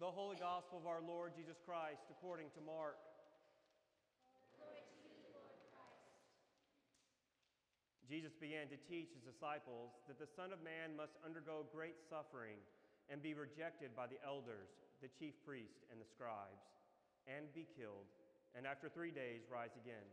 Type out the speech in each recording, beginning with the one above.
The Holy Gospel of our Lord Jesus Christ according to Mark. Jesus began to teach his disciples that the Son of Man must undergo great suffering and be rejected by the elders, the chief priests, and the scribes, and be killed, and after three days rise again.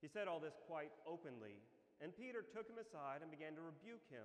He said all this quite openly, and Peter took him aside and began to rebuke him.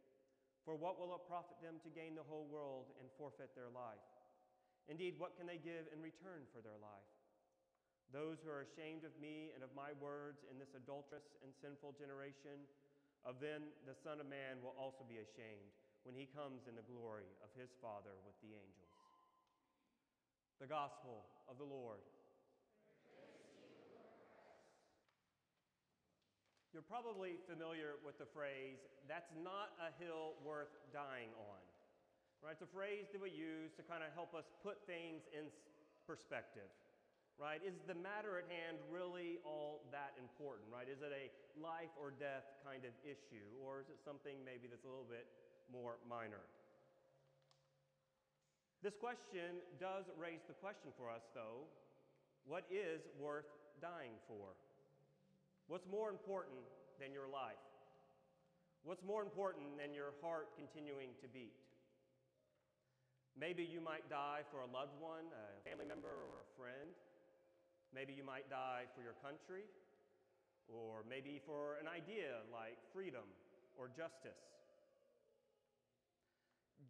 For what will it profit them to gain the whole world and forfeit their life? Indeed, what can they give in return for their life? Those who are ashamed of me and of my words in this adulterous and sinful generation, of them the Son of Man will also be ashamed when he comes in the glory of his Father with the angels. The Gospel of the Lord. You're probably familiar with the phrase, that's not a hill worth dying on. Right? It's a phrase that we use to kind of help us put things in perspective. Right? Is the matter at hand really all that important? Right? Is it a life or death kind of issue? Or is it something maybe that's a little bit more minor? This question does raise the question for us, though what is worth dying for? What's more important than your life? What's more important than your heart continuing to beat? Maybe you might die for a loved one, a family member, or a friend. Maybe you might die for your country, or maybe for an idea like freedom or justice.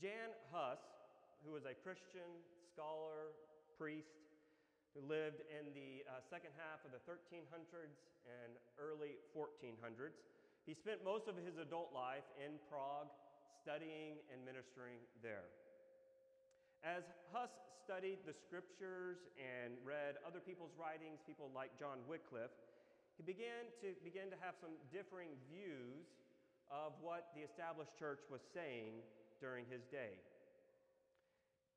Jan Hus, who was a Christian scholar, priest, who lived in the uh, second half of the 1300s and early 1400s. He spent most of his adult life in Prague studying and ministering there. As Huss studied the scriptures and read other people's writings, people like John Wycliffe, he began to begin to have some differing views of what the established church was saying during his day.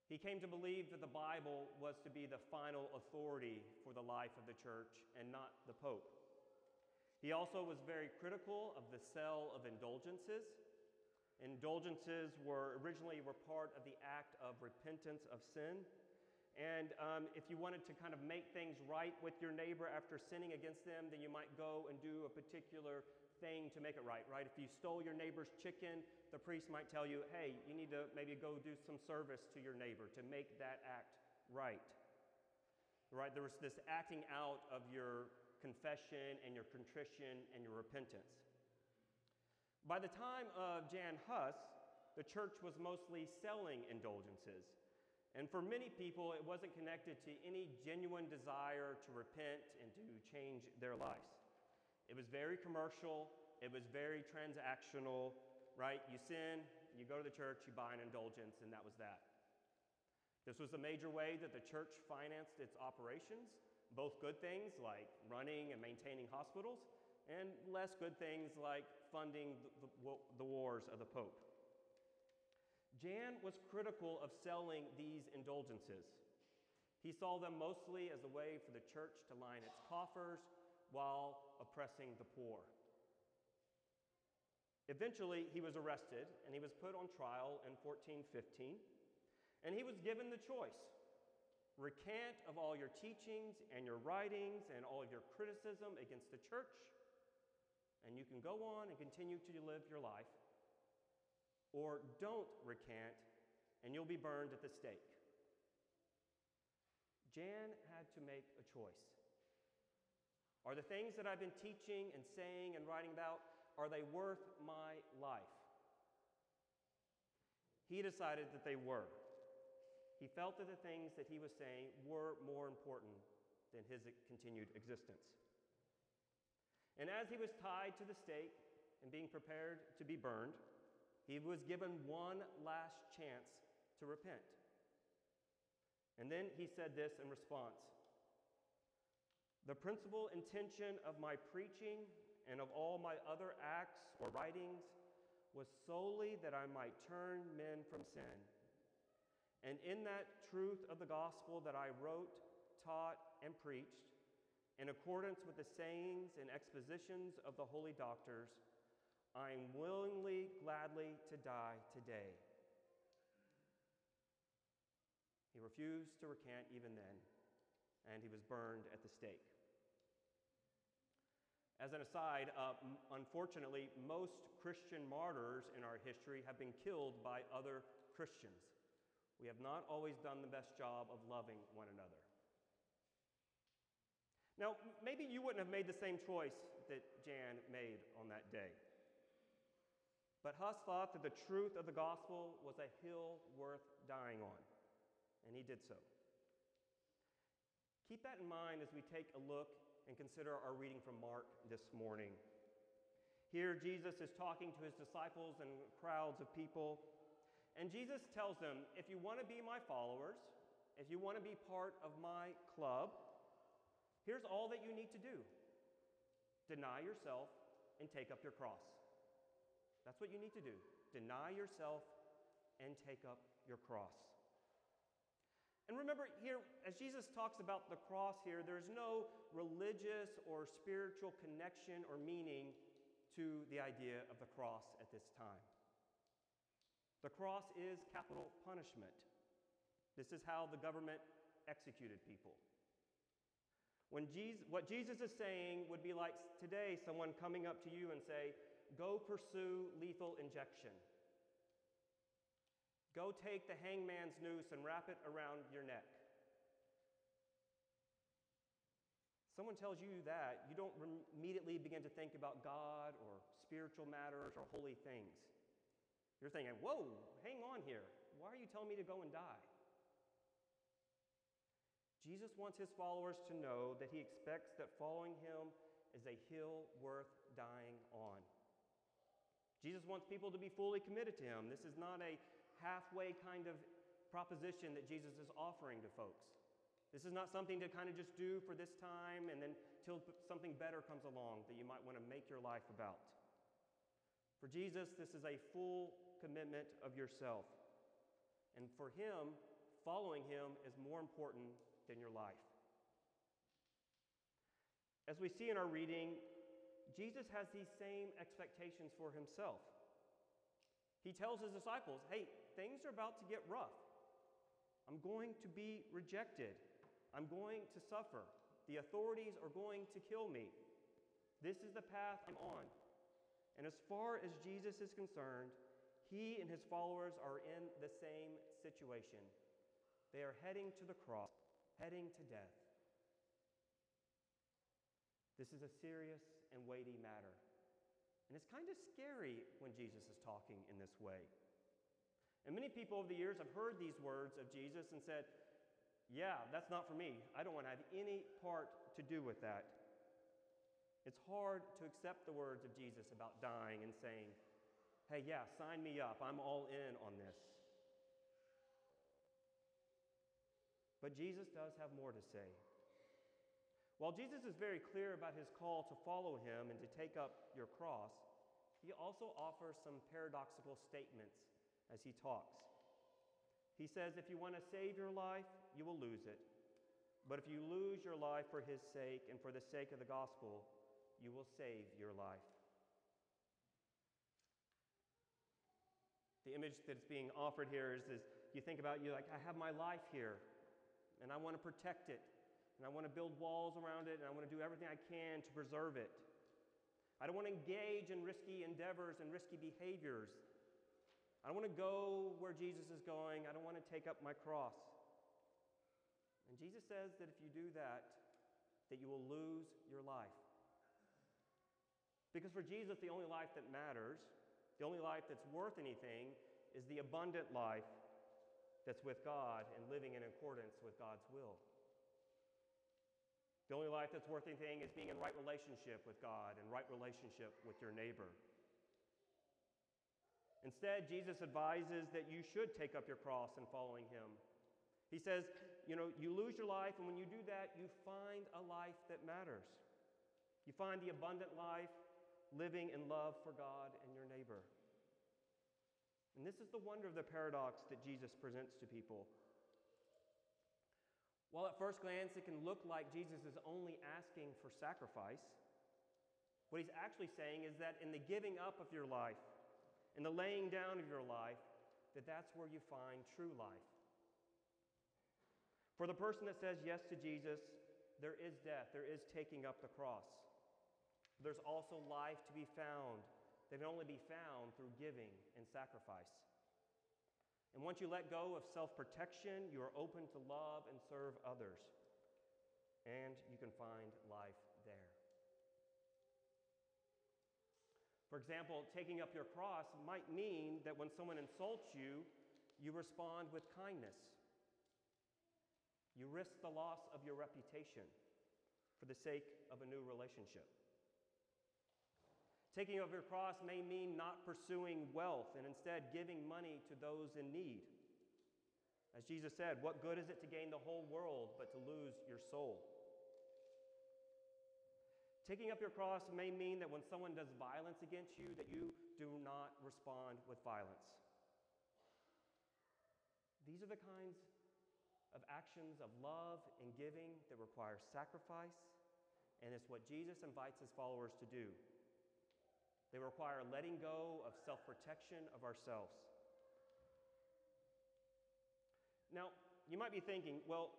He came to believe that the Bible was to be the final authority for the life of the church and not the Pope. He also was very critical of the sale of indulgences. Indulgences were originally were part of the act of repentance of sin. And um, if you wanted to kind of make things right with your neighbor after sinning against them, then you might go and do a particular thing to make it right, right? If you stole your neighbor's chicken, the priest might tell you, hey, you need to maybe go do some service to your neighbor to make that act right. Right? There was this acting out of your confession and your contrition and your repentance. By the time of Jan Hus, the church was mostly selling indulgences. And for many people, it wasn't connected to any genuine desire to repent and to change their lives. It was very commercial, it was very transactional, right? You sin, you go to the church, you buy an indulgence, and that was that. This was a major way that the church financed its operations, both good things like running and maintaining hospitals, and less good things like funding the, the, the wars of the Pope. Jan was critical of selling these indulgences. He saw them mostly as a way for the church to line its coffers while oppressing the poor. Eventually, he was arrested and he was put on trial in 1415, and he was given the choice recant of all your teachings and your writings and all of your criticism against the church, and you can go on and continue to live your life, or don't recant and you'll be burned at the stake. Jan had to make a choice. Are the things that I've been teaching and saying and writing about, are they worth my life? He decided that they were. He felt that the things that he was saying were more important than his continued existence. And as he was tied to the stake and being prepared to be burned, he was given one last chance to repent. And then he said this in response The principal intention of my preaching and of all my other acts or writings was solely that I might turn men from sin. And in that truth of the gospel that I wrote, taught, and preached, in accordance with the sayings and expositions of the holy doctors, I am willingly, gladly to die today. He refused to recant even then, and he was burned at the stake. As an aside, uh, unfortunately, most Christian martyrs in our history have been killed by other Christians. We have not always done the best job of loving one another. Now, maybe you wouldn't have made the same choice that Jan made on that day. But Huss thought that the truth of the gospel was a hill worth dying on, and he did so. Keep that in mind as we take a look and consider our reading from Mark this morning. Here, Jesus is talking to his disciples and crowds of people, and Jesus tells them if you want to be my followers, if you want to be part of my club, here's all that you need to do deny yourself and take up your cross. That's what you need to do. Deny yourself and take up your cross. And remember, here, as Jesus talks about the cross here, there's no religious or spiritual connection or meaning to the idea of the cross at this time. The cross is capital punishment. This is how the government executed people. When Jesus, what Jesus is saying would be like today someone coming up to you and say, Go pursue lethal injection. Go take the hangman's noose and wrap it around your neck. Someone tells you that, you don't immediately begin to think about God or spiritual matters or holy things. You're thinking, whoa, hang on here. Why are you telling me to go and die? Jesus wants his followers to know that he expects that following him is a hill worth dying on. Jesus wants people to be fully committed to him. This is not a halfway kind of proposition that Jesus is offering to folks. This is not something to kind of just do for this time and then till something better comes along that you might want to make your life about. For Jesus, this is a full commitment of yourself. And for him, following him is more important than your life. As we see in our reading, Jesus has these same expectations for himself. He tells his disciples, hey, things are about to get rough. I'm going to be rejected. I'm going to suffer. The authorities are going to kill me. This is the path I'm on. And as far as Jesus is concerned, he and his followers are in the same situation. They are heading to the cross, heading to death. This is a serious and weighty matter. And it's kind of scary when Jesus is talking in this way. And many people over the years have heard these words of Jesus and said, Yeah, that's not for me. I don't want to have any part to do with that. It's hard to accept the words of Jesus about dying and saying, Hey, yeah, sign me up. I'm all in on this. But Jesus does have more to say. While Jesus is very clear about his call to follow him and to take up your cross, he also offers some paradoxical statements as he talks. He says, If you want to save your life, you will lose it. But if you lose your life for his sake and for the sake of the gospel, you will save your life. The image that's being offered here is, is you think about you like, I have my life here, and I want to protect it, and I want to build walls around it, and I want to do everything I can to preserve it. I don't want to engage in risky endeavors and risky behaviors. I don't want to go where Jesus is going. I don't want to take up my cross. And Jesus says that if you do that, that you will lose your life. Because for Jesus, the only life that matters, the only life that's worth anything, is the abundant life that's with God and living in accordance with God's will. The only life that's worth anything is being in right relationship with God and right relationship with your neighbor. Instead, Jesus advises that you should take up your cross and following him. He says, you know, you lose your life, and when you do that, you find a life that matters. You find the abundant life living in love for God and your neighbor. And this is the wonder of the paradox that Jesus presents to people. While at first glance it can look like Jesus is only asking for sacrifice, what he's actually saying is that in the giving up of your life, in the laying down of your life, that that's where you find true life. For the person that says yes to Jesus, there is death, there is taking up the cross. There's also life to be found that can only be found through giving and sacrifice. And once you let go of self protection, you are open to love and serve others. And you can find life there. For example, taking up your cross might mean that when someone insults you, you respond with kindness. You risk the loss of your reputation for the sake of a new relationship. Taking up your cross may mean not pursuing wealth and instead giving money to those in need. As Jesus said, what good is it to gain the whole world but to lose your soul? Taking up your cross may mean that when someone does violence against you, that you do not respond with violence. These are the kinds of actions of love and giving that require sacrifice, and it's what Jesus invites his followers to do. They require letting go of self protection of ourselves. Now, you might be thinking, well,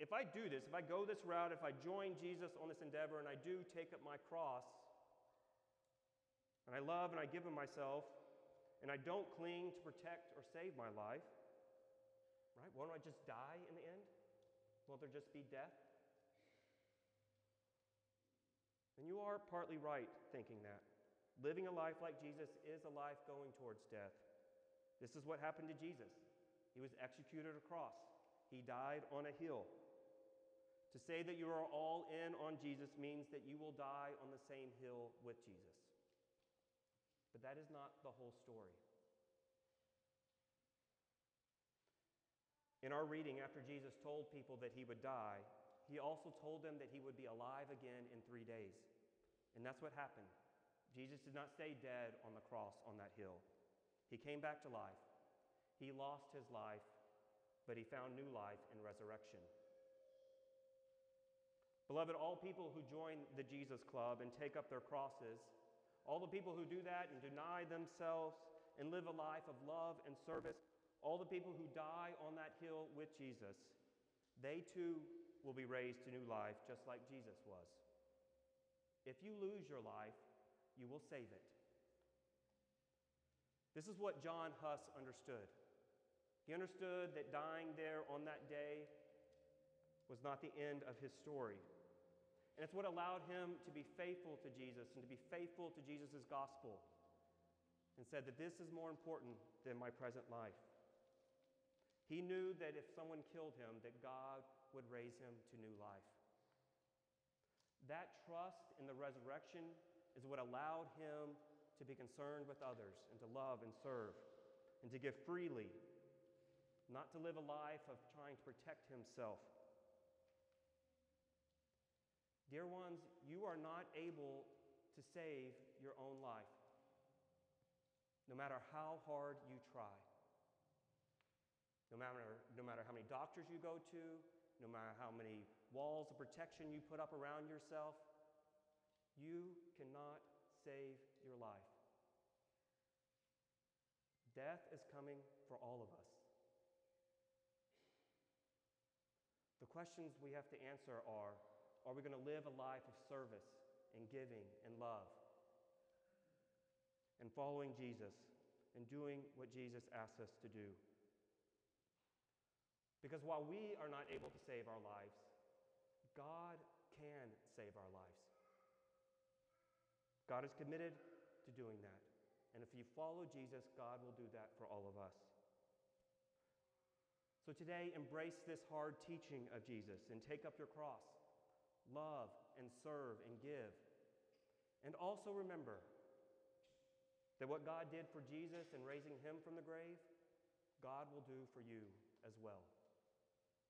if I do this, if I go this route, if I join Jesus on this endeavor and I do take up my cross, and I love and I give him myself, and I don't cling to protect or save my life, right? Won't I just die in the end? Won't there just be death? And you are partly right thinking that. Living a life like Jesus is a life going towards death. This is what happened to Jesus. He was executed a cross. he died on a hill. To say that you are all in on Jesus means that you will die on the same hill with Jesus. But that is not the whole story. In our reading, after Jesus told people that he would die, he also told them that he would be alive again in three days. And that's what happened. Jesus did not stay dead on the cross on that hill. He came back to life. He lost his life, but he found new life in resurrection. Beloved, all people who join the Jesus Club and take up their crosses, all the people who do that and deny themselves and live a life of love and service, all the people who die on that hill with Jesus, they too will be raised to new life just like Jesus was. If you lose your life, you will save it. This is what John Huss understood. He understood that dying there on that day was not the end of his story. And it's what allowed him to be faithful to Jesus and to be faithful to Jesus' gospel and said that this is more important than my present life. He knew that if someone killed him, that God would raise him to new life. That trust in the resurrection is what allowed him to be concerned with others and to love and serve and to give freely, not to live a life of trying to protect himself. Dear ones, you are not able to save your own life, no matter how hard you try. No matter, no matter how many doctors you go to, no matter how many walls of protection you put up around yourself, you cannot save your life. Death is coming for all of us. The questions we have to answer are Are we going to live a life of service and giving and love? And following Jesus and doing what Jesus asks us to do? Because while we are not able to save our lives, God can save our lives. God is committed to doing that. And if you follow Jesus, God will do that for all of us. So today, embrace this hard teaching of Jesus and take up your cross. Love and serve and give. And also remember that what God did for Jesus in raising him from the grave, God will do for you as well.